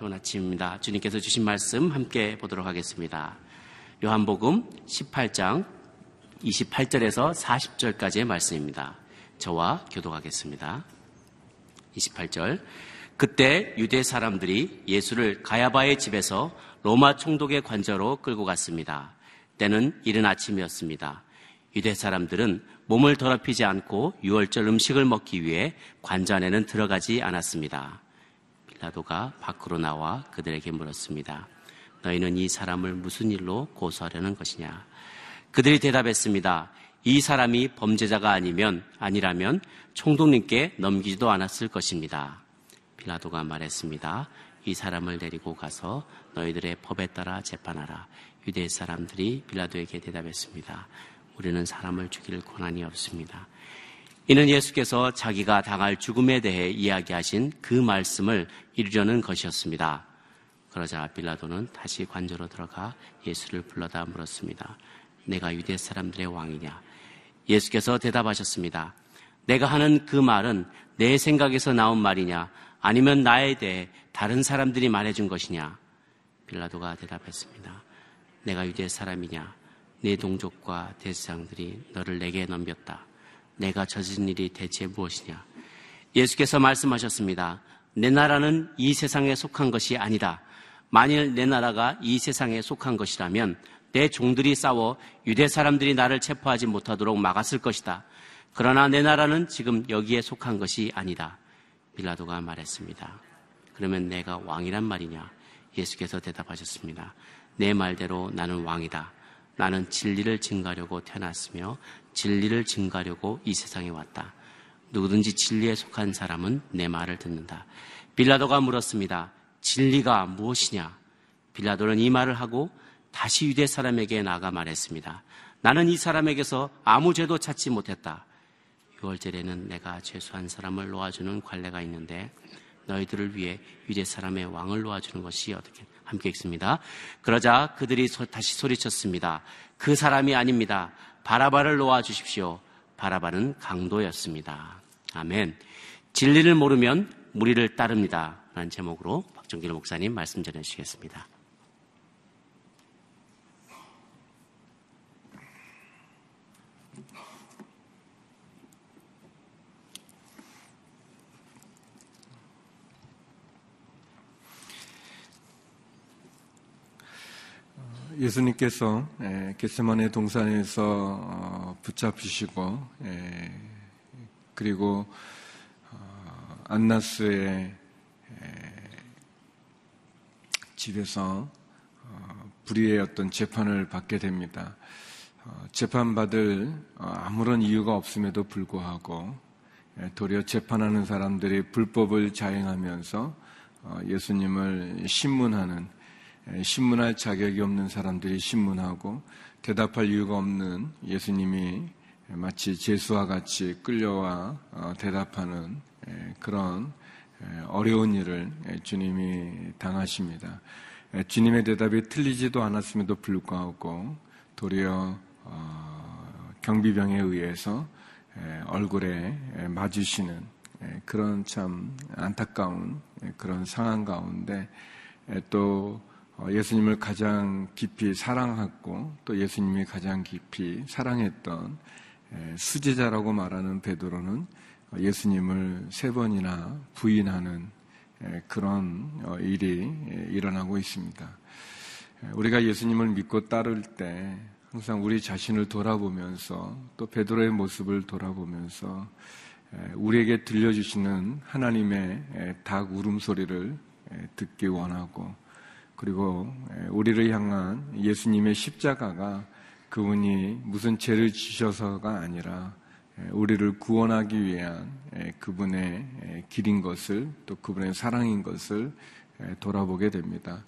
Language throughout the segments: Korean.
좋은 아침입니다. 주님께서 주신 말씀 함께 보도록 하겠습니다. 요한복음 18장 28절에서 40절까지의 말씀입니다. 저와 교도하겠습니다. 28절. 그때 유대 사람들이 예수를 가야바의 집에서 로마 총독의 관저로 끌고 갔습니다. 때는 이른 아침이었습니다. 유대 사람들은 몸을 더럽히지 않고 유월절 음식을 먹기 위해 관저 안에는 들어가지 않았습니다. 빌라도가 밖으로 나와 그들에게 물었습니다. 너희는 이 사람을 무슨 일로 고소하려는 것이냐? 그들이 대답했습니다. 이 사람이 범죄자가 아니면 아니라면 총독님께 넘기지도 않았을 것입니다. 빌라도가 말했습니다. 이 사람을 데리고 가서 너희들의 법에 따라 재판하라. 유대 사람들이 빌라도에게 대답했습니다. 우리는 사람을 죽일 권한이 없습니다. 이는 예수께서 자기가 당할 죽음에 대해 이야기하신 그 말씀을 이루려는 것이었습니다. 그러자 빌라도는 다시 관저로 들어가 예수를 불러다 물었습니다. 내가 유대 사람들의 왕이냐? 예수께서 대답하셨습니다. 내가 하는 그 말은 내 생각에서 나온 말이냐? 아니면 나에 대해 다른 사람들이 말해준 것이냐? 빌라도가 대답했습니다. 내가 유대 사람이냐? 내 동족과 대사장들이 너를 내게 넘겼다. 내가 저진 일이 대체 무엇이냐? 예수께서 말씀하셨습니다. 내 나라는 이 세상에 속한 것이 아니다. 만일 내 나라가 이 세상에 속한 것이라면 내 종들이 싸워 유대 사람들이 나를 체포하지 못하도록 막았을 것이다. 그러나 내 나라는 지금 여기에 속한 것이 아니다. 빌라도가 말했습니다. 그러면 내가 왕이란 말이냐? 예수께서 대답하셨습니다. 내 말대로 나는 왕이다. 나는 진리를 증가하려고 태어났으며 진리를 증가하려고 이 세상에 왔다. 누구든지 진리에 속한 사람은 내 말을 듣는다. 빌라도가 물었습니다. 진리가 무엇이냐? 빌라도는 이 말을 하고 다시 유대 사람에게 나가 말했습니다. 나는 이 사람에게서 아무 죄도 찾지 못했다. 6월절에는 내가 죄수한 사람을 놓아주는 관례가 있는데 너희들을 위해 유대 사람의 왕을 놓아주는 것이 어떻게 함께 읽습니다. 그러자 그들이 다시 소리쳤습니다. 그 사람이 아닙니다. 바라바를 놓아 주십시오. 바라바는 강도였습니다. 아멘. 진리를 모르면 무리를 따릅니다. 라는 제목으로 박정길 목사님 말씀 전해 주시겠습니다. 예수님께서 겟세만의 동산에서 어, 붙잡히시고 그리고 어, 안나스의 집에서 어, 불의의 어떤 재판을 받게 됩니다. 재판받을 아무런 이유가 없음에도 불구하고 도리어 재판하는 사람들이 불법을 자행하면서 예수님을 신문하는 신문할 자격이 없는 사람들이 신문하고 대답할 이유가 없는 예수님이 마치 재수와 같이 끌려와 어, 대답하는 그런 어려운 일을 주님이 당하십니다. 주님의 대답이 틀리지도 않았음에도 불구하고 도리어 어, 경비병에 의해서 얼굴에 맞으시는 그런 참 안타까운 그런 상황 가운데 또 어, 예수님을 가장 깊이 사랑하고 또 예수님이 가장 깊이 사랑했던 수제자라고 말하는 베드로는 어, 예수님을 세 번이나 부인하는 그런 어, 일이 일어나고 있습니다. 우리가 예수님을 믿고 따를 때 항상 우리 자신을 돌아보면서 또 베드로의 모습을 돌아보면서 우리에게 들려주시는 하나님의 닭 울음소리를 듣기 원하고 그리고 우리를 향한 예수님의 십자가가 그분이 무슨 죄를 지셔서가 아니라 우리를 구원하기 위한 그분의 길인 것을 또 그분의 사랑인 것을 돌아보게 됩니다.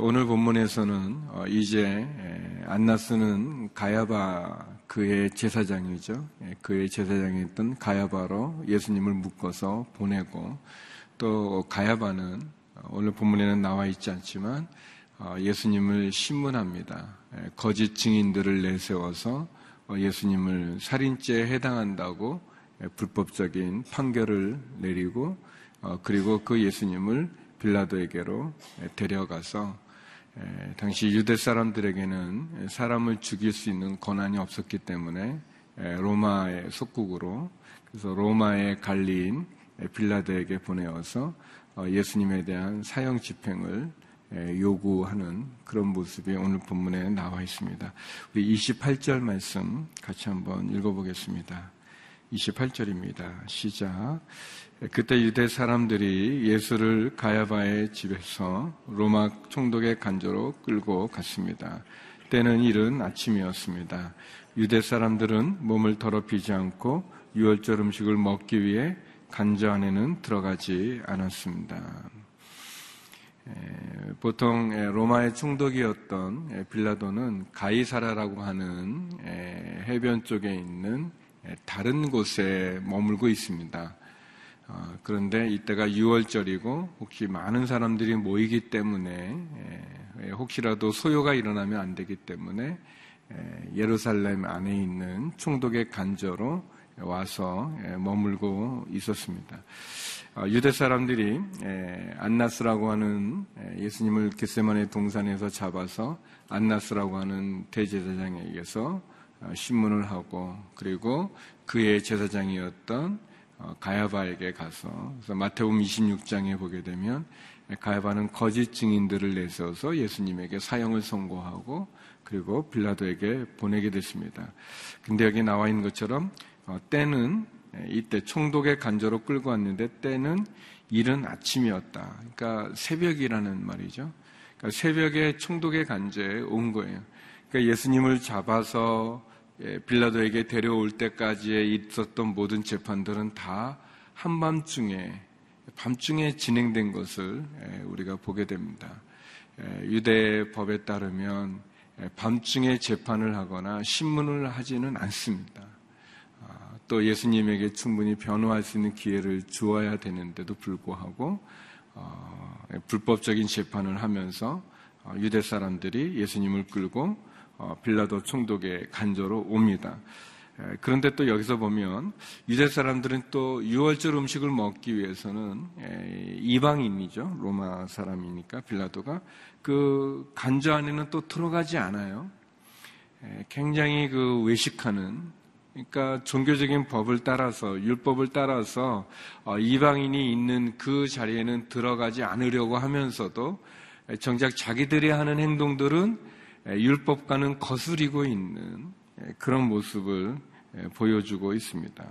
오늘 본문에서는 어, 이제 안나스는 가야바 그의 제사장이죠. 그의 제사장이었던 가야바로 예수님을 묶어서 보내고 또 가야바는 오늘 본문에는 나와 있지 않지만 어, 예수님을 신문합니다. 예, 거짓 증인들을 내세워서 어, 예수님을 살인죄에 해당한다고 예, 불법적인 판결을 내리고 어, 그리고 그 예수님을 빌라도에게로 데려가서 당시 유대 사람들에게는 사람을 죽일 수 있는 권한이 없었기 때문에 로마의 속국으로 그래서 로마의 관리인 빌라도에게 보내어서 어, 예수님에 대한 사형 집행을 요구하는 그런 모습이 오늘 본문에 나와 있습니다. 우리 28절 말씀 같이 한번 읽어보겠습니다. 28절입니다. 시작. 그때 유대 사람들이 예수를 가야바의 집에서 로마 총독의 간조로 끌고 갔습니다. 때는 이른 아침이었습니다. 유대 사람들은 몸을 더럽히지 않고 유월절 음식을 먹기 위해 간저 안에는 들어가지 않았습니다. 보통 로마의 총독이었던 빌라도는 가이사라라고 하는 해변 쪽에 있는 다른 곳에 머물고 있습니다. 어, 그런데 이때가 6월절이고 혹시 많은 사람들이 모이기 때문에 혹시라도 소요가 일어나면 안 되기 때문에 예루살렘 안에 있는 총독의 간저로 와서 머물고 있었습니다. 어, 유대 사람들이 안나스라고 하는 예수님을 겟세만의 동산에서 잡아서 안나스라고 하는 대제사장에게서 어, 신문을 하고 그리고 그의 제사장이었던 어, 가야바에게 가서 마태복음 26장에 보게 되면 가야바는 거짓 증인들을 내세워서 예수님에게 사형을 선고하고 그리고 빌라도에게 보내게 됐습니다. 근데 여기 나와 있는 것처럼 어, 때는 이때 총독의 간저로 끌고 왔는데 때는 이른 아침이었다. 그러니까 새벽이라는 말이죠. 그러니까 새벽에 총독의 간저에 온 거예요. 그러니까 예수님을 잡아서 예, 빌라도에게 데려올 때까지에 있었던 모든 재판들은 다 한밤중에 밤중에 진행된 것을 예, 우리가 보게 됩니다. 예, 유대 법에 따르면 밤중에 재판을 하거나 신문을 하지는 않습니다. 아, 또 예수님에게 충분히 변호할 수 있는 기회를 주어야 되는데도 불구하고 어, 불법적인 재판을 하면서 어, 유대 사람들이 예수님을 끌고 어, 빌라도 총독의 간조로 옵니다. 그런데 또 여기서 보면 유대 사람들은 또 유월절 음식을 먹기 위해서는 이방인이죠. 로마 사람이니까 빌라도가 그 간조 안에는 또 들어가지 않아요. 굉장히 그 외식하는 그러니까 종교적인 법을 따라서 율법을 따라서 어, 이방인이 있는 그 자리에는 들어가지 않으려고 하면서도 정작 자기들이 하는 행동들은 율법과는 거스리고 있는 그런 모습을 보여주고 있습니다.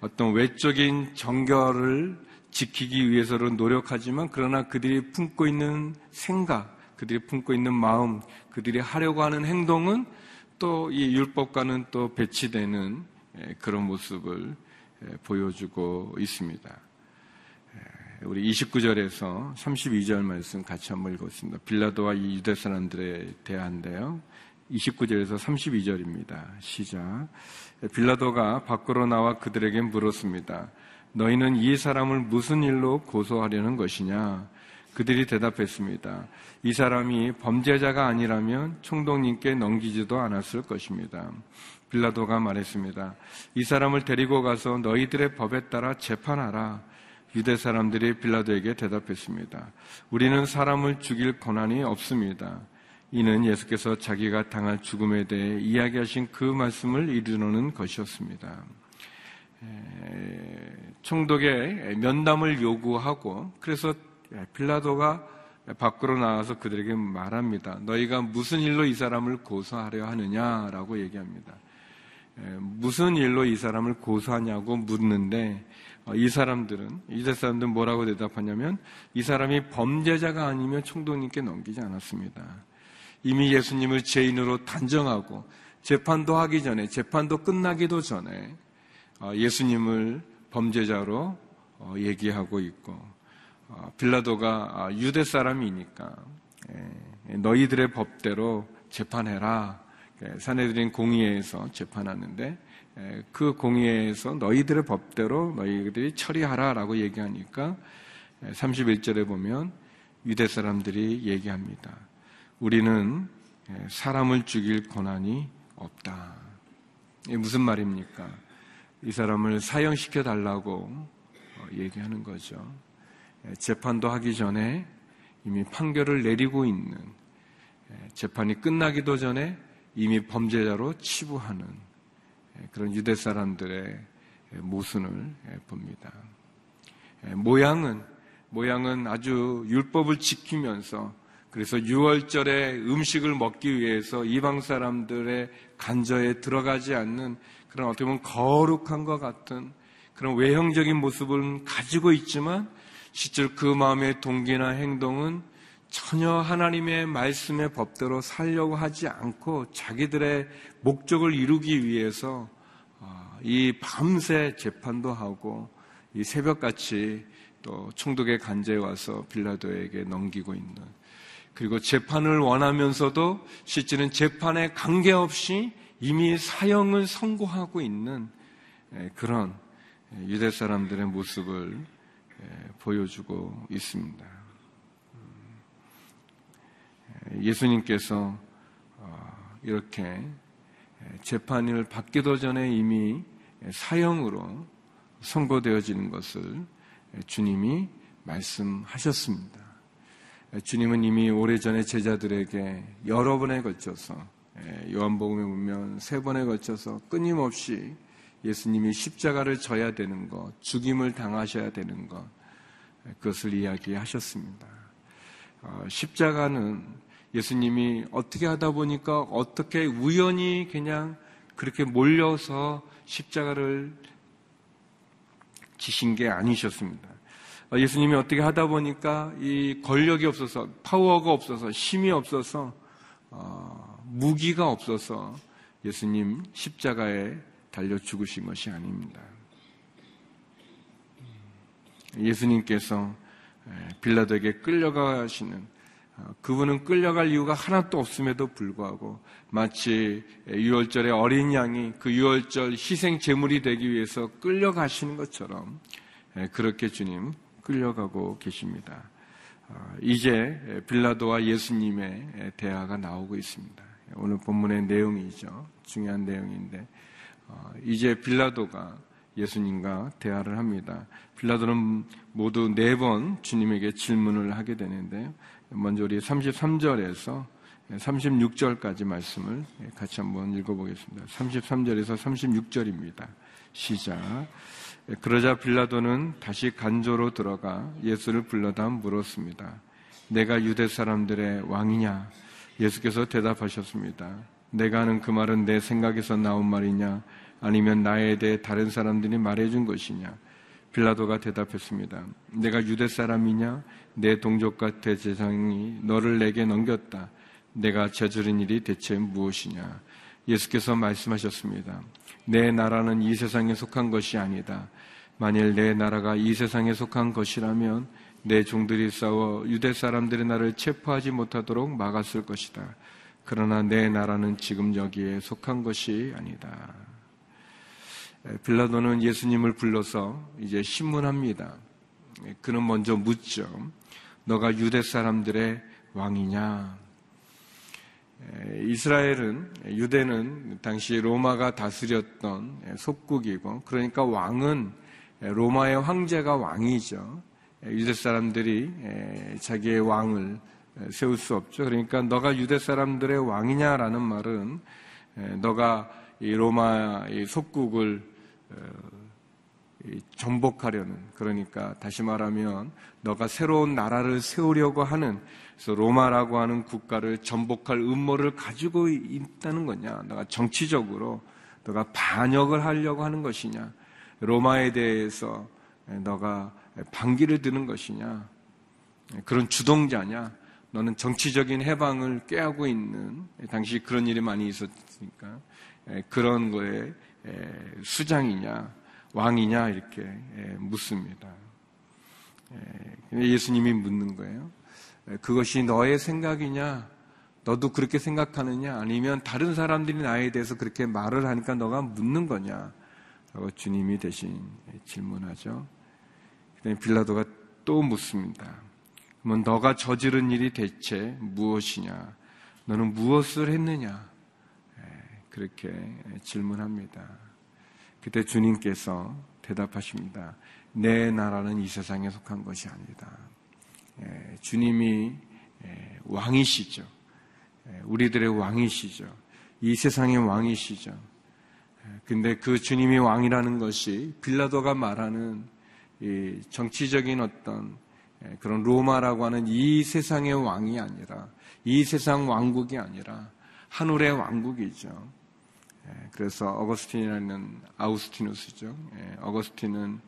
어떤 외적인 정결을 지키기 위해서로 노력하지만 그러나 그들이 품고 있는 생각, 그들이 품고 있는 마음, 그들이 하려고 하는 행동은 또 이 율법과는 또 배치되는 그런 모습을 보여주고 있습니다. 우리 29절에서 32절 말씀 같이 한번 읽었습니다. 빌라도와 이 유대 사람들에 대한데요. 29절에서 32절입니다. 시작. 빌라도가 밖으로 나와 그들에게 물었습니다. 너희는 이 사람을 무슨 일로 고소하려는 것이냐? 그들이 대답했습니다. 이 사람이 범죄자가 아니라면 총독님께 넘기지도 않았을 것입니다. 빌라도가 말했습니다. 이 사람을 데리고 가서 너희들의 법에 따라 재판하라. 유대 사람들이 빌라도에게 대답했습니다. 우리는 사람을 죽일 권한이 없습니다. 이는 예수께서 자기가 당할 죽음에 대해 이야기하신 그 말씀을 이르는 것이었습니다. 총독의 면담을 요구하고 그래서 빌라도가 밖으로 나와서 그들에게 말합니다. 너희가 무슨 일로 이 사람을 고소하려 하느냐라고 얘기합니다. 무슨 일로 이 사람을 고소하냐고 묻는데 어, 이 사람들은 이세 사람들은 뭐라고 대답하냐면 이 사람이 범죄자가 아니면 총독님께 넘기지 않았습니다. 이미 예수님을 죄인으로 단정하고 재판도 하기 전에 재판도 끝나기도 전에 어, 예수님을 범죄자로 어, 얘기하고 있고 빌라도가 아, 유대 사람이니까 예, 너희들의 법대로 재판해라. 예, 사내들인 공의회에서 재판하는데 그 공의에서 너희들의 법대로 너희들이 처리하라라고 얘기하니까 31절에 보면 유대 사람들이 얘기합니다. 우리는 사람을 죽일 권한이 없다. 이게 무슨 말입니까? 이 사람을 사형시켜 달라고 어, 얘기하는 거죠. 재판도 하기 전에 이미 판결을 내리고 있는 재판이 끝나기도 전에 이미 범죄자로 치부하는 그런 유대 사람들의 모순을 봅니다. 모양은 모양은 아주 율법을 지키면서 그래서 6월절에 음식을 먹기 위해서 이방 사람들의 간저에 들어가지 않는 그런 어떻게 보면 거룩한 것 같은 그런 외형적인 모습을 가지고 있지만 실제로 그 마음의 동기나 행동은 전혀 하나님의 말씀의 법대로 살려고 하지 않고 자기들의 목적을 이루기 위해서 어, 이 밤새 재판도 하고 이 새벽같이 또 총독의 간제에 와서 빌라도에게 넘기고 있는 그리고 재판을 원하면서도 실제는 재판에 관계없이 이미 사형을 선고하고 있는 그런 유대 사람들의 모습을 보여주고 있습니다. 예수님께서 어, 이렇게 재판을 받기도 전에 이미 사형으로 선고되어지는 것을 주님이 말씀하셨습니다. 주님은 이미 오래전에 제자들에게 여러 번에 걸쳐서 요한복음에 보면 세 번에 걸쳐서 끊임없이 예수님이 십자가를 져야 되는 것, 죽임을 당하셔야 되는 것, 그것을 이야기하셨습니다. 어, 십자가는 예수님이 어떻게 하다 보니까 어떻게 우연히 그냥 그렇게 몰려서 십자가를 지신 게 아니셨습니다. 어, 예수님이 어떻게 하다 보니까 이 권력이 없어서 파워가 없어서 힘이 없어서 어, 무기가 없어서 예수님 십자가에 달려 죽으신 것이 아닙니다. 예수님께서 빌라도에게 끌려가시는 어, 그분은 끌려갈 이유가 하나도 없음에도 불구하고 마치 유월절에 어린 양이 그 유월절 희생 제물이 되기 위해서 끌려가시는 것처럼 그렇게 주님 끌려가고 계십니다. 어, 이제 빌라도와 예수님의 대화가 나오고 있습니다. 오늘 본문의 내용이죠. 중요한 내용인데 어, 이제 빌라도가 예수님과 대화를 합니다. 빌라도는 모두 네 번 주님에게 질문을 하게 되는데요. 먼저 우리 33절에서 36절까지 말씀을 같이 한번 읽어보겠습니다. 33절에서 36절입니다. 시작. 그러자 빌라도는 다시 간조로 들어가 예수를 불러다 물었습니다. 내가 유대 사람들의 왕이냐? 예수께서 대답하셨습니다. 내가 하는 그 말은 내 생각에서 나온 말이냐? 아니면 나에 대해 다른 사람들이 말해준 것이냐? 빌라도가 대답했습니다. 내가 유대 사람이냐? 내 동족과 대제사장이 너를 내게 넘겼다. 내가 저지른 일이 대체 무엇이냐? 예수께서 말씀하셨습니다. 내 나라는 이 세상에 속한 것이 아니다. 만일 내 나라가 이 세상에 속한 것이라면 내 종들이 싸워 유대 사람들의 나를 체포하지 못하도록 막았을 것이다. 그러나 내 나라는 지금 여기에 속한 것이 아니다. 빌라도는 예수님을 불러서 이제 신문합니다. 그는 먼저 묻죠. 너가 유대 사람들의 왕이냐? 이스라엘은 유대는 당시 로마가 다스렸던 속국이고 그러니까 왕은 로마의 황제가 왕이죠. 유대 사람들이 자기의 왕을 세울 수 없죠. 그러니까 너가 유대 사람들의 왕이냐라는 말은 너가 이 로마 의 속국을 어, 정복하려는 그러니까 다시 말하면 너가 새로운 나라를 세우려고 하는 그래서 로마라고 하는 국가를 전복할 음모를 가지고 있다는 거냐? 너가 정치적으로 너가 반역을 하려고 하는 것이냐? 로마에 대해서 너가 반기를 드는 것이냐? 그런 주동자냐? 너는 정치적인 해방을 꾀하고 있는 당시 그런 일이 많이 있었으니까 그런 거에 수장이냐 왕이냐 이렇게 묻습니다. 예수님이 묻는 거예요. 그것이 너의 생각이냐? 너도 그렇게 생각하느냐? 아니면 다른 사람들이 나에 대해서 그렇게 말을 하니까 너가 묻는 거냐? 라고 주님이 대신 질문하죠. 그다음에 빌라도가 또 묻습니다. 그러면 너가 저지른 일이 대체 무엇이냐? 너는 무엇을 했느냐? 그렇게 질문합니다. 그때 주님께서 대답하십니다. 내 나라는 이 세상에 속한 것이 아니다. 주님이 왕이시죠. 우리들의 왕이시죠. 이 세상의 왕이시죠. 근데 그 주님이 왕이라는 것이 빌라도가 말하는 정치적인 어떤 그런 로마라고 하는 이 세상의 왕이 아니라 이 세상 왕국이 아니라 하늘의 왕국이죠. 그래서 어거스틴이라는 아우스티누스죠. 어거스틴은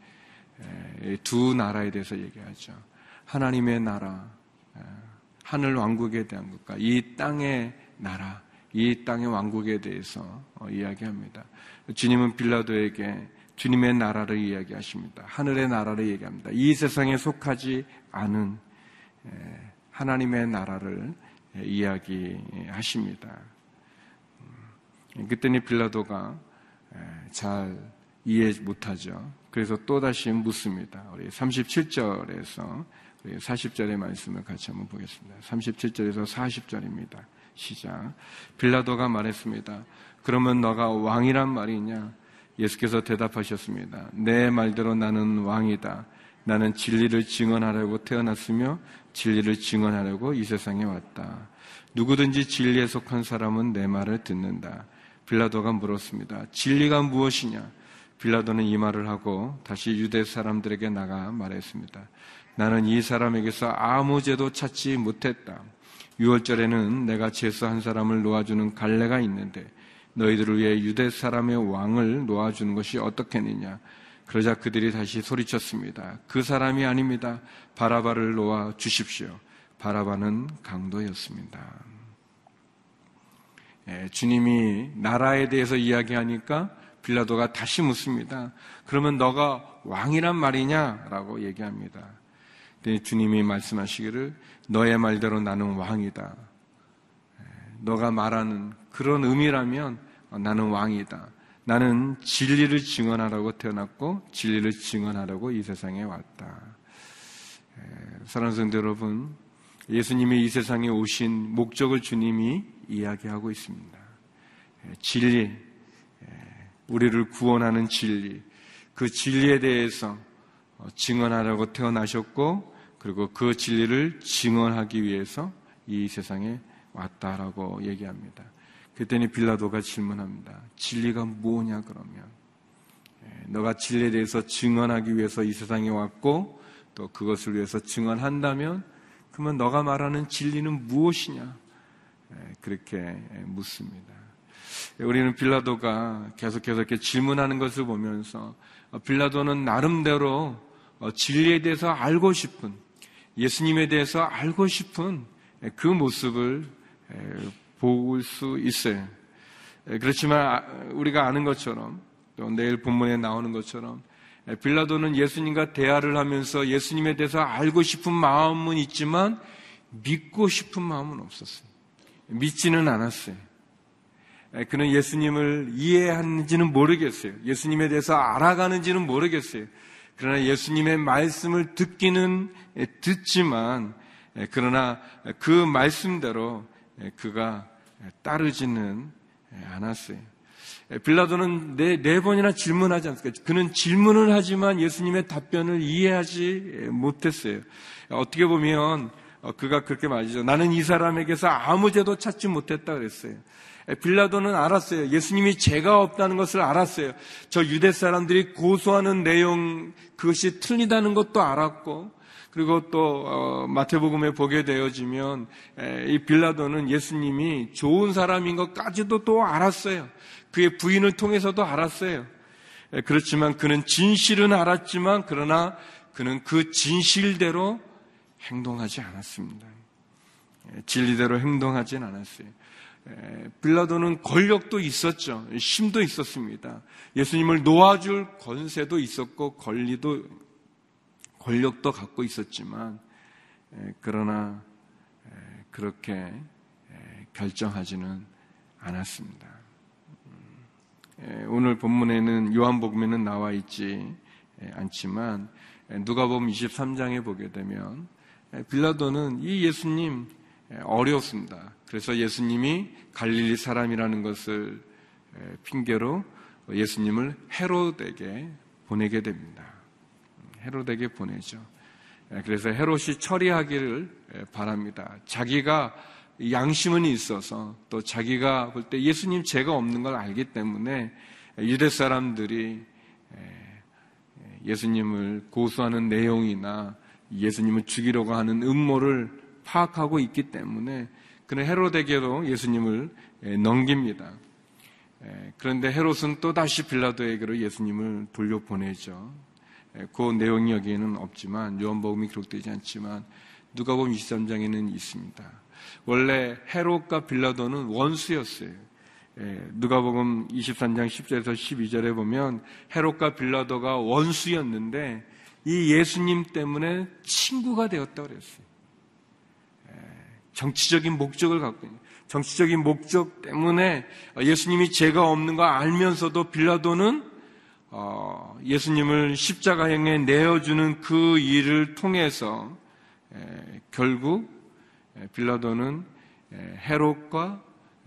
두 나라에 대해서 얘기하죠. 하나님의 나라, 하늘 왕국에 대한 것과 이 땅의 나라, 이 땅의 왕국에 대해서 어, 이야기합니다. 주님은 빌라도에게 주님의 나라를 이야기하십니다. 하늘의 나라를 얘기합니다. 이 세상에 속하지 않은 하나님의 나라를 이야기하십니다. 음, 그때는 빌라도가 잘 이해 못하죠. 그래서 또다시 묻습니다. 우리 37절에서 우리 40절의 말씀을 같이 한번 보겠습니다. 37절에서 40절입니다. 시작. 빌라도가 말했습니다. 그러면 너가 왕이란 말이냐? 예수께서 대답하셨습니다. 내 말대로 나는 왕이다. 나는 진리를 증언하려고 태어났으며 진리를 증언하려고 이 세상에 왔다. 누구든지 진리에 속한 사람은 내 말을 듣는다. 빌라도가 물었습니다. 진리가 무엇이냐? 빌라도는 이 말을 하고 다시 유대 사람들에게 나가 말했습니다. 나는 이 사람에게서 아무 죄도 찾지 못했다. 6월절에는 내가 제수 한 사람을 놓아주는 갈래가 있는데 너희들을 위해 유대 사람의 왕을 놓아주는 것이 어떻겠느냐. 그러자 그들이 다시 소리쳤습니다. 그 사람이 아닙니다. 바라바를 놓아 주십시오. 바라바는 강도였습니다. 예, 주님이 나라에 대해서 이야기하니까 빌라도가 다시 묻습니다. 그러면 너가 왕이란 말이냐? 라고 얘기합니다. 주님이 말씀하시기를 너의 말대로 나는 왕이다. 너가 말하는 그런 의미라면 나는 왕이다. 나는 진리를 증언하라고 태어났고 진리를 증언하라고 이 세상에 왔다. 사랑하는 성도 여러분, 예수님이 이 세상에 오신 목적을 주님이 이야기하고 있습니다. 진리, 우리를 구원하는 진리, 그 진리에 대해서 증언하라고 태어나셨고 그리고 그 진리를 증언하기 위해서 이 세상에 왔다라고 얘기합니다. 그때는 빌라도가 질문합니다. 진리가 뭐냐 그러면 예, 너가 진리에 대해서 증언하기 위해서 이 세상에 왔고 또 그것을 위해서 증언한다면 그러면 너가 말하는 진리는 무엇이냐 예, 그렇게 묻습니다. 우리는 빌라도가 계속해서 이렇게 질문하는 것을 보면서 빌라도는 나름대로 진리에 대해서 알고 싶은 예수님에 대해서 알고 싶은 그 모습을 볼 수 있어요. 그렇지만 아, 우리가 아는 것처럼 또 내일 본문에 나오는 것처럼 빌라도는 예수님과 대화를 하면서 예수님에 대해서 알고 싶은 마음은 있지만 믿고 싶은 마음은 없었어요. 믿지는 않았어요. 그는 예수님을 이해하는지는 모르겠어요. 예수님에 대해서 알아가는지는 모르겠어요. 그러나 예수님의 말씀을 듣기는 듣지만 그러나 그 말씀대로 그가 따르지는 않았어요. 빌라도는 네, 네 번이나 질문하지 않습니까? 그는 질문을 하지만 예수님의 답변을 이해하지 못했어요. 어떻게 보면 그가 그렇게 말이죠. 나는 이 사람에게서 아무 죄도 찾지 못했다 그랬어요. 빌라도는 알았어요. 예수님이 죄가 없다는 것을 알았어요. 저 유대 사람들이 고소하는 내용 그것이 틀리다는 것도 알았고 그리고 또 어, 마태복음에 보게 되어지면 이 빌라도는 예수님이 좋은 사람인 것까지도 또 알았어요. 그의 부인을 통해서도 알았어요. 그렇지만 그는 진실은 알았지만 그러나 그는 그 진실대로 행동하지 않았습니다. 진리대로 행동하진 않았어요. 빌라도는 권력도 있었죠. 힘도 있었습니다. 예수님을 놓아줄 권세도 있었고 권리도 권력도 갖고 있었지만 그러나 그렇게 결정하지는 않았습니다. 음, 오늘 본문에는 요한복음에는 나와 있지 않지만 누가복음 23장에 보게 되면 빌라도는 이 예수님 어려웠습니다. 그래서 예수님이 갈릴리 사람이라는 것을 핑계로 예수님을 헤롯에게 보내게 됩니다. 헤롯에게 보내죠. 그래서 헤롯이 처리하기를 바랍니다. 자기가 양심은 있어서 또 자기가 볼 때 예수님 죄가 없는 걸 알기 때문에 유대 사람들이 예수님을 고수하는 내용이나 예수님을 죽이려고 하는 음모를 파악하고 있기 때문에 그는 헤롯에게도 예수님을 넘깁니다. 그런데 헤롯은 또 다시 빌라도에게로 예수님을 돌려보내죠. 그 내용이 여기에는 없지만 요한복음이 기록되지 않지만 누가복음 23장에는 있습니다. 원래 헤롯과 빌라도는 원수였어요. 누가복음 23장 10절에서 12절에 보면 헤롯과 빌라도가 원수였는데 이 예수님 때문에 친구가 되었다고 그랬어요. 정치적인 목적을 갖고 있는 정치적인 목적 때문에 예수님이 죄가 없는 거 알면서도 빌라도는 어, 예수님을 십자가형에 내어주는 그 일을 통해서 결국 빌라도는 헤롯과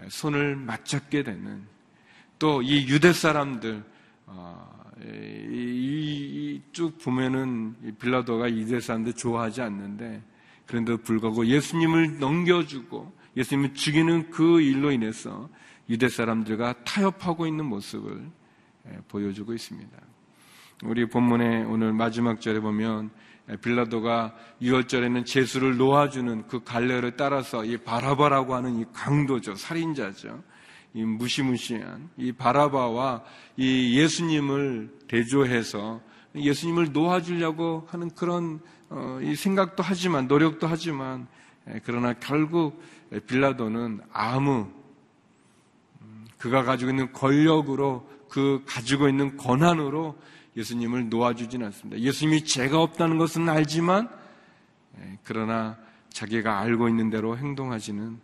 손을 맞잡게 되는 또 이 유대 사람들 어, 쭉 보면은 빌라도가 사람들 좋아하지 않는데 그런데도 불구하고 예수님을 넘겨주고 예수님을 죽이는 그 일로 인해서 유대 사람들과 타협하고 있는 모습을 보여주고 있습니다. 우리 본문의 오늘 마지막 절에 보면 빌라도가 6월절에는 제수를 놓아주는 그 갈래를 따라서 이 바라바라고 하는 이 강도죠. 살인자죠. 이 무시무시한 이 바라바와 이 예수님을 대조해서 예수님을 놓아주려고 하는 그런 어, 이 생각도 하지만 노력도 하지만 그러나 결국 빌라도는 아무 음, 그가 가지고 있는 권력으로 그 가지고 있는 권한으로 예수님을 놓아주진 않습니다. 예수님이 죄가 없다는 것은 알지만 예, 그러나 자기가 알고 있는 대로 행동하지는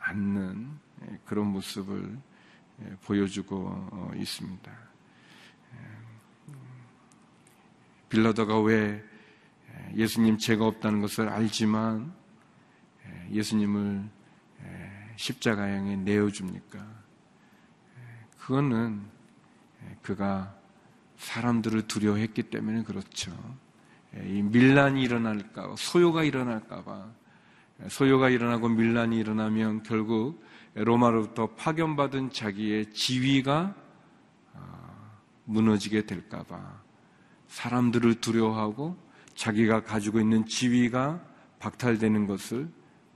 않는 예, 그런 모습을 예, 보여주고 어, 있습니다. 빌라도가 왜 예수님 죄가 없다는 것을 알지만 예수님을 십자가형에 내어줍니까? 그거는 그가 사람들을 두려워했기 때문에 그렇죠. 예, 이 밀란이 일어날까, 소요가 일어날까봐. 예, 소요가 일어나고 밀란이 일어나면 결국 로마로부터 파견받은 자기의 지위가 아, 무너지게 될까봐. 사람들을 두려워하고 자기가 가지고 있는 지위가 박탈되는 것을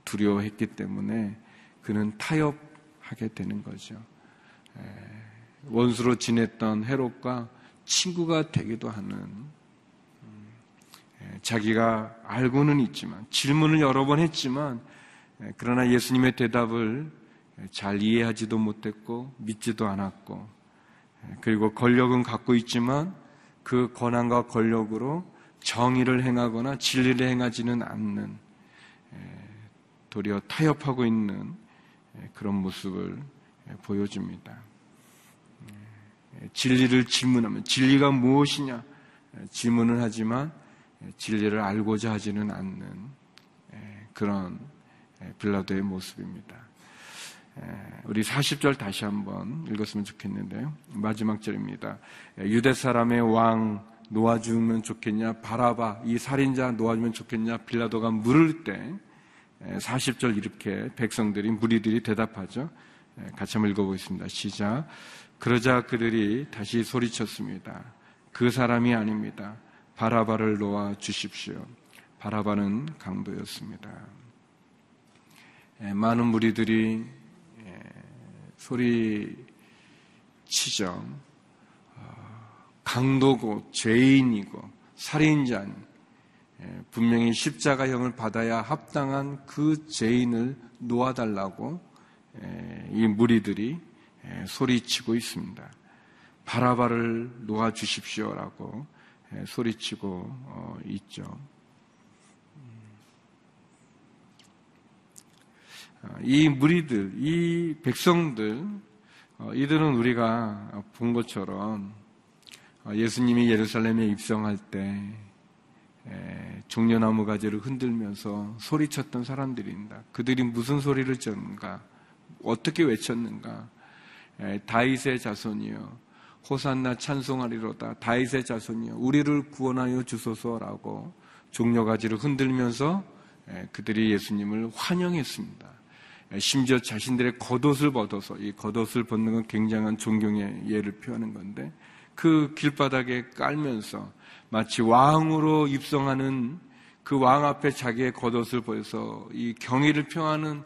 두려워했기 때문에 그는 타협하게 되는 거죠. 예, 원수로 지냈던 헤롯과 친구가 되기도 하는 음, 예, 자기가 알고는 있지만 질문을 여러 번 했지만 예, 그러나 예수님의 대답을 잘 이해하지도 못했고 믿지도 않았고 예, 그리고 권력은 갖고 있지만 그 권한과 권력으로 정의를 행하거나 진리를 행하지는 않는 도리어 타협하고 있는 그런 모습을 보여줍니다. 진리를 질문하면 진리가 무엇이냐 질문을 하지만 진리를 알고자 하지는 않는 그런 빌라도의 모습입니다. 우리 40절 다시 한번 읽었으면 좋겠는데요. 마지막 절입니다. 유대 사람의 왕 놓아주면 좋겠냐? 바라바 이 살인자 놓아주면 좋겠냐? 빌라도가 물을 때 40절 이렇게 백성들이 무리들이 대답하죠. 같이 한번 읽어보겠습니다. 시작. 그러자 그들이 다시 소리쳤습니다. 그 사람이 아닙니다. 바라바를 놓아 주십시오. 바라바는 강도였습니다. 예, 많은 무리들이 예, 소리치죠. 어, 강도고 죄인이고 살인자니 예, 분명히 십자가형을 받아야 합당한 그 죄인을 놓아달라고 이 무리들이 예, 소리치고 있습니다. 바라바를 놓아 주십시오라고 예, 소리치고 어, 있죠. 이 무리들, 이 백성들, 어, 이들은 우리가 본 것처럼 예수님이 예루살렘에 입성할 때 종려나무 가지를 흔들면서 소리쳤던 사람들입니다. 그들이 무슨 소리를 쳤는가? 어떻게 외쳤는가? 다윗의 자손이요 호산나 찬송하리로다 다윗의 자손이요 우리를 구원하여 주소서라고 종려 가지를 흔들면서 그들이 예수님을 환영했습니다. 심지어 자신들의 겉옷을 벗어서 이 겉옷을 벗는 건 굉장한 존경의 예를 표하는 건데 그 길바닥에 깔면서 마치 왕으로 입성하는 그 왕 앞에 자기의 겉옷을 벗어서 이 경의를 표하는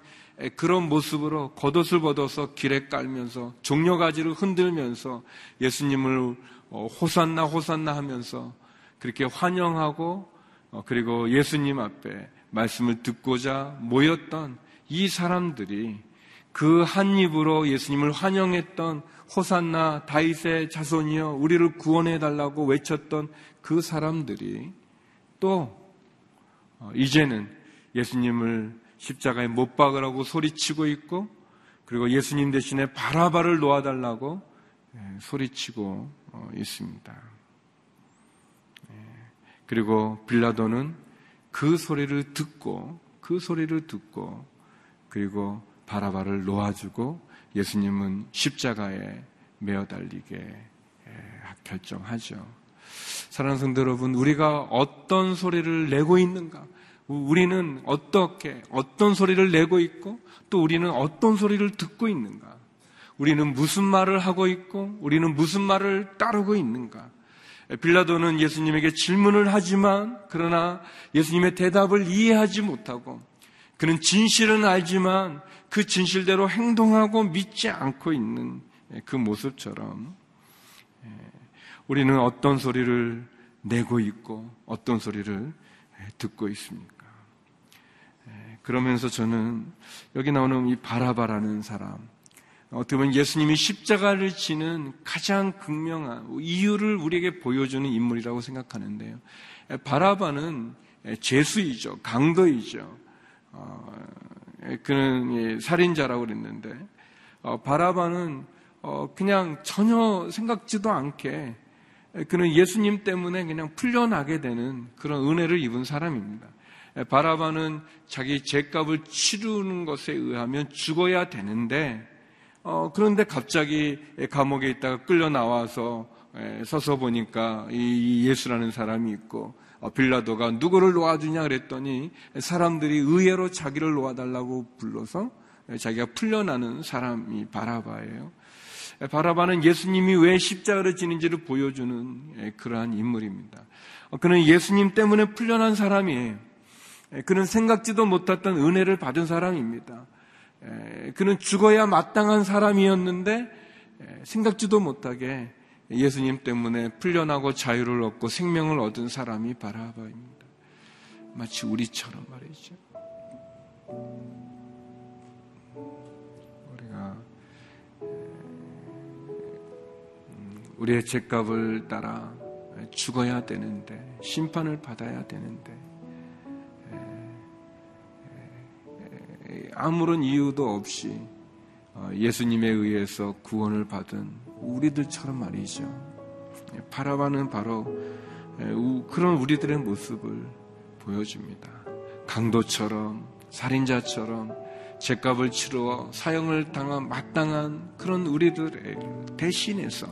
그런 모습으로 겉옷을 벗어서 길에 깔면서 종려가지를 흔들면서 예수님을 어, 호산나 호산나 하면서 그렇게 환영하고 어, 그리고 예수님 앞에 말씀을 듣고자 모였던 이 사람들이 그 한 입으로 예수님을 환영했던 호산나 다윗의 자손이여 우리를 구원해 달라고 외쳤던 그 사람들이 또 어, 이제는 예수님을 십자가에 못 박으라고 소리치고 있고 그리고 예수님 대신에 바라바를 놓아달라고 예, 소리치고 어, 있습니다. 예, 그리고 빌라도는 그 소리를 듣고 그 소리를 듣고 그리고 바라바를 놓아주고 예수님은 십자가에 메어 달리게 예, 결정하죠. 사랑하는 성도 여러분, 우리가 어떤 소리를 내고 있는가? 우리는 어떻게, 어떤 소리를 내고 있고, 또 우리는 어떤 소리를 듣고 있는가? 우리는 무슨 말을 하고 있고, 우리는 무슨 말을 따르고 있는가? 빌라도는 예수님에게 질문을 하지만, 그러나 예수님의 대답을 이해하지 못하고, 그는 진실은 알지만 그 진실대로 행동하고 믿지 않고 있는 그 모습처럼, 우리는 어떤 소리를 내고 있고, 어떤 소리를 듣고 있습니까? 그러면서 저는 여기 나오는 이 바라바라는 사람, 어떻게 보면 예수님이 십자가를 지는 가장 극명한 이유를 우리에게 보여주는 인물이라고 생각하는데요. 바라바는 죄수이죠. 강도이죠. 어, 그는 살인자라고 그랬는데, 어, 바라바는 어, 그냥 전혀 생각지도 않게 그는 예수님 때문에 그냥 풀려나게 되는 그런 은혜를 입은 사람입니다. 바라바는 자기 죄값을 치르는 것에 의하면 죽어야 되는데 어, 그런데 갑자기 감옥에 있다가 끌려 나와서 서서 보니까 이 예수라는 사람이 있고 어, 빌라도가 누구를 놓아주냐 그랬더니 사람들이 의외로 자기를 놓아달라고 불러서 자기가 풀려나는 사람이 바라바예요. 바라바는 예수님이 왜 십자가를 지는지를 보여주는 그러한 인물입니다. 어, 그는 예수님 때문에 풀려난 사람이에요. 예, 그는 생각지도 못했던 은혜를 받은 사람입니다. 예, 그는 죽어야 마땅한 사람이었는데 예, 생각지도 못하게 예수님 때문에 풀려나고 자유를 얻고 생명을 얻은 사람이 바라바입니다. 마치 우리처럼 말이죠. 우리가 음, 우리의 죄값을 따라 죽어야 되는데 심판을 받아야 되는데 아무런 이유도 없이 어, 예수님에 의해서 구원을 받은 우리들처럼 말이죠. 바라바는 바로 그런 우리들의 모습을 보여줍니다. 강도처럼 살인자처럼 죄값을 치루어 사형을 당한 마땅한 그런 우리들의 대신해서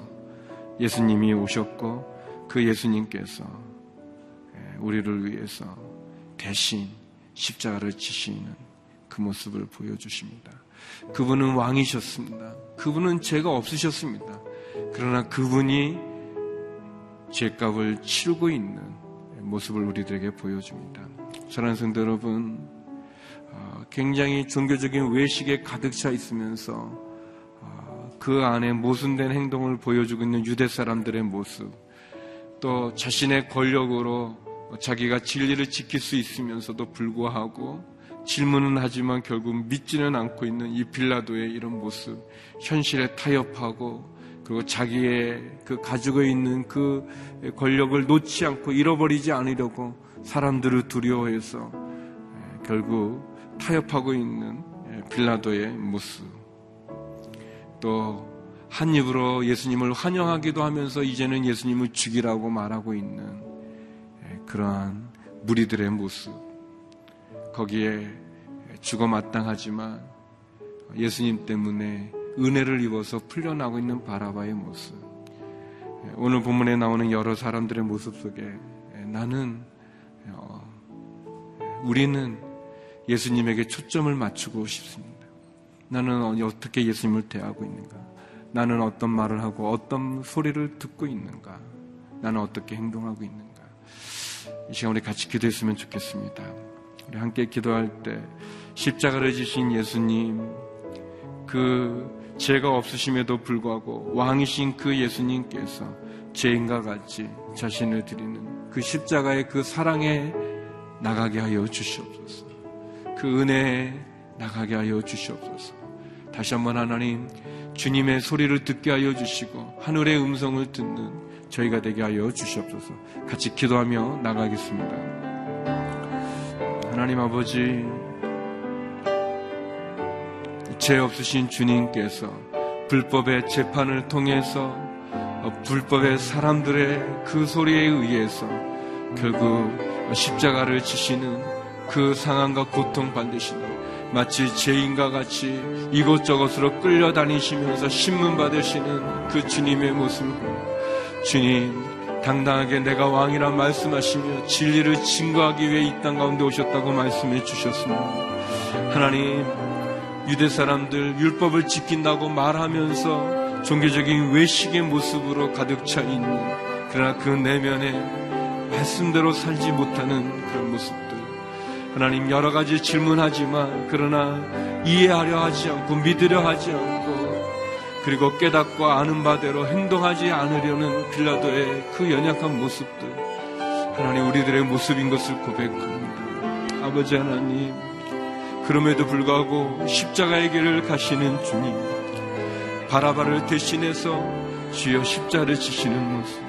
예수님이 오셨고 그 예수님께서 우리를 위해서 대신 십자가를 지시는 그 모습을 보여주십니다. 그분은 왕이셨습니다. 그분은 죄가 없으셨습니다. 그러나 그분이 죄값을 치르고 있는 모습을 우리들에게 보여줍니다. 사랑하는 성도 여러분, 어, 굉장히 종교적인 외식에 가득 차 있으면서 어, 그 안에 모순된 행동을 보여주고 있는 유대 사람들의 모습, 또 자신의 권력으로 자기가 진리를 지킬 수 있으면서도 불구하고 질문은 하지만 결국 믿지는 않고 있는 이 빌라도의 이런 모습, 현실에 타협하고 그리고 자기의 그 가지고 있는 그 권력을 놓지 않고 잃어버리지 않으려고 사람들을 두려워해서 결국 타협하고 있는 빌라도의 모습. 또 한 입으로 예수님을 환영하기도 하면서 이제는 예수님을 죽이라고 말하고 있는 그러한 무리들의 모습. 거기에 죽어 마땅하지만 예수님 때문에 은혜를 입어서 풀려나고 있는 바라바의 모습. 오늘 본문에 나오는 여러 사람들의 모습 속에 나는 어, 우리는 예수님에게 초점을 맞추고 싶습니다. 나는 어떻게 예수님을 대하고 있는가? 나는 어떤 말을 하고 어떤 소리를 듣고 있는가? 나는 어떻게 행동하고 있는가? 이 시간 우리 같이 기도했으면 좋겠습니다. 우리 함께 기도할 때 십자가를 지신 예수님, 그 죄가 없으심에도 불구하고 왕이신 그 예수님께서 죄인과 같이 자신을 드리는 그 십자가의 그 사랑에 나가게 하여 주시옵소서. 그 은혜에 나가게 하여 주시옵소서. 다시 한번 하나님, 주님의 소리를 듣게 하여 주시고 하늘의 음성을 듣는 저희가 되게 하여 주시옵소서. 같이 기도하며 나가겠습니다. 하나님 아버지, 죄 없으신 주님께서 불법의 재판을 통해서 불법의 사람들의 그 소리에 의해서 결국 십자가를 지시는 그 상황과 고통 받으시는 마치 죄인과 같이 이곳저곳으로 끌려다니시면서 신문 받으시는 그 주님의 모습을 주님 당당하게 내가 왕이라 말씀하시며 진리를 증거하기 위해 이 땅 가운데 오셨다고 말씀해 주셨습니다. 하나님 유대 사람들 율법을 지킨다고 말하면서 종교적인 외식의 모습으로 가득 차 있는 그러나 그 내면에 말씀대로 살지 못하는 그런 모습들. 하나님 여러 가지 질문하지만 그러나 이해하려 하지 않고 믿으려 하지 않고 그리고 깨닫고 아는 바대로 행동하지 않으려는 빌라도의 그 연약한 모습들. 하나님 우리들의 모습인 것을 고백합니다. 아버지 하나님 그럼에도 불구하고 십자가의 길을 가시는 주님, 바라바를 대신해서 주여 십자를 지시는 모습,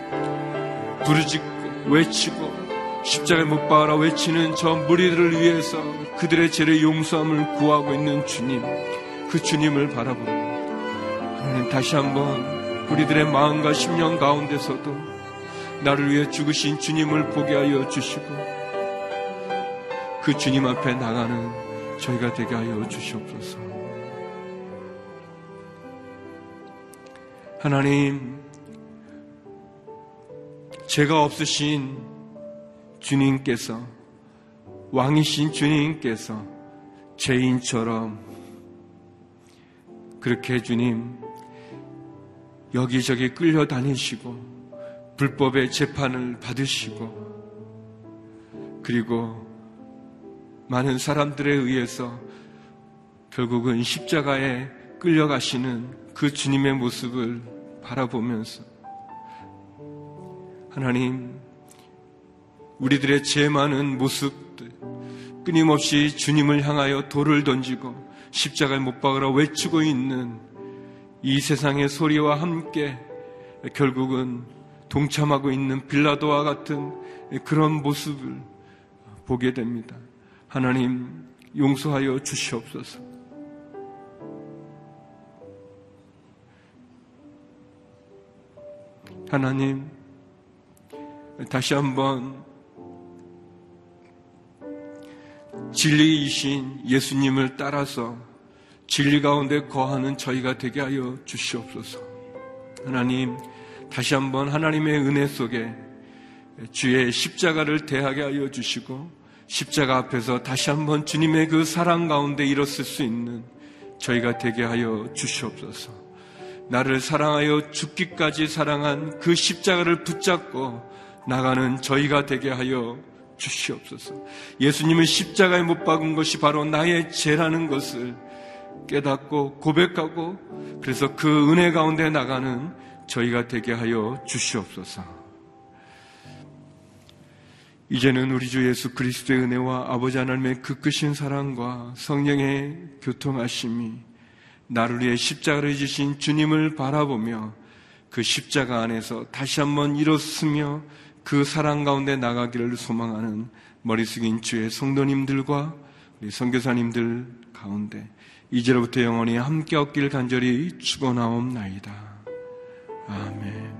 부르짖고 외치고 십자가에 못 박아라 외치는 저 무리들을 위해서 그들의 죄를 용서함을 구하고 있는 주님, 그 주님을 바라봅니다. 하나님 다시 한번 우리들의 마음과 심령 가운데서도 나를 위해 죽으신 주님을 보게 하여 주시고 그 주님 앞에 나가는 저희가 되게 하여 주시옵소서. 하나님, 죄가 없으신 주님께서, 왕이신 주님께서 죄인처럼 그렇게 주님 여기저기 끌려다니시고 불법의 재판을 받으시고 그리고 많은 사람들에 의해서 결국은 십자가에 끌려가시는 그 주님의 모습을 바라보면서 하나님, 우리들의 죄 많은 모습들, 끊임없이 주님을 향하여 돌을 던지고 십자가에 못 박으라 외치고 있는 이 세상의 소리와 함께 결국은 동참하고 있는 빌라도와 같은 그런 모습을 보게 됩니다. 하나님 용서하여 주시옵소서. 하나님 다시 한번 진리이신 예수님을 따라서 진리 가운데 거하는 저희가 되게 하여 주시옵소서. 하나님, 다시 한번 하나님의 은혜 속에 주의 십자가를 대하게 하여 주시고, 십자가 앞에서 다시 한번 주님의 그 사랑 가운데 일었을 수 있는 저희가 되게 하여 주시옵소서. 나를 사랑하여 죽기까지 사랑한 그 십자가를 붙잡고 나가는 저희가 되게 하여 주시옵소서. 예수님을 십자가에 못 박은 것이 바로 나의 죄라는 것을 깨닫고 고백하고 그래서 그 은혜 가운데 나가는 저희가 되게 하여 주시옵소서. 이제는 우리 주 예수 그리스도의 은혜와 아버지 하나님의 그 크신 사랑과 성령의 교통하심이 나를 위해 십자가를 지신 주님을 바라보며 그 십자가 안에서 다시 한번 일었으며 그 사랑 가운데 나가기를 소망하는 머리 숙인 주의 성도님들과 우리 선교사님들 가운데 이제로부터 영원히 함께 얻길 간절히 축원하옵나이다. 아멘.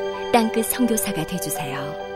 땅끝 성교사가 되주세요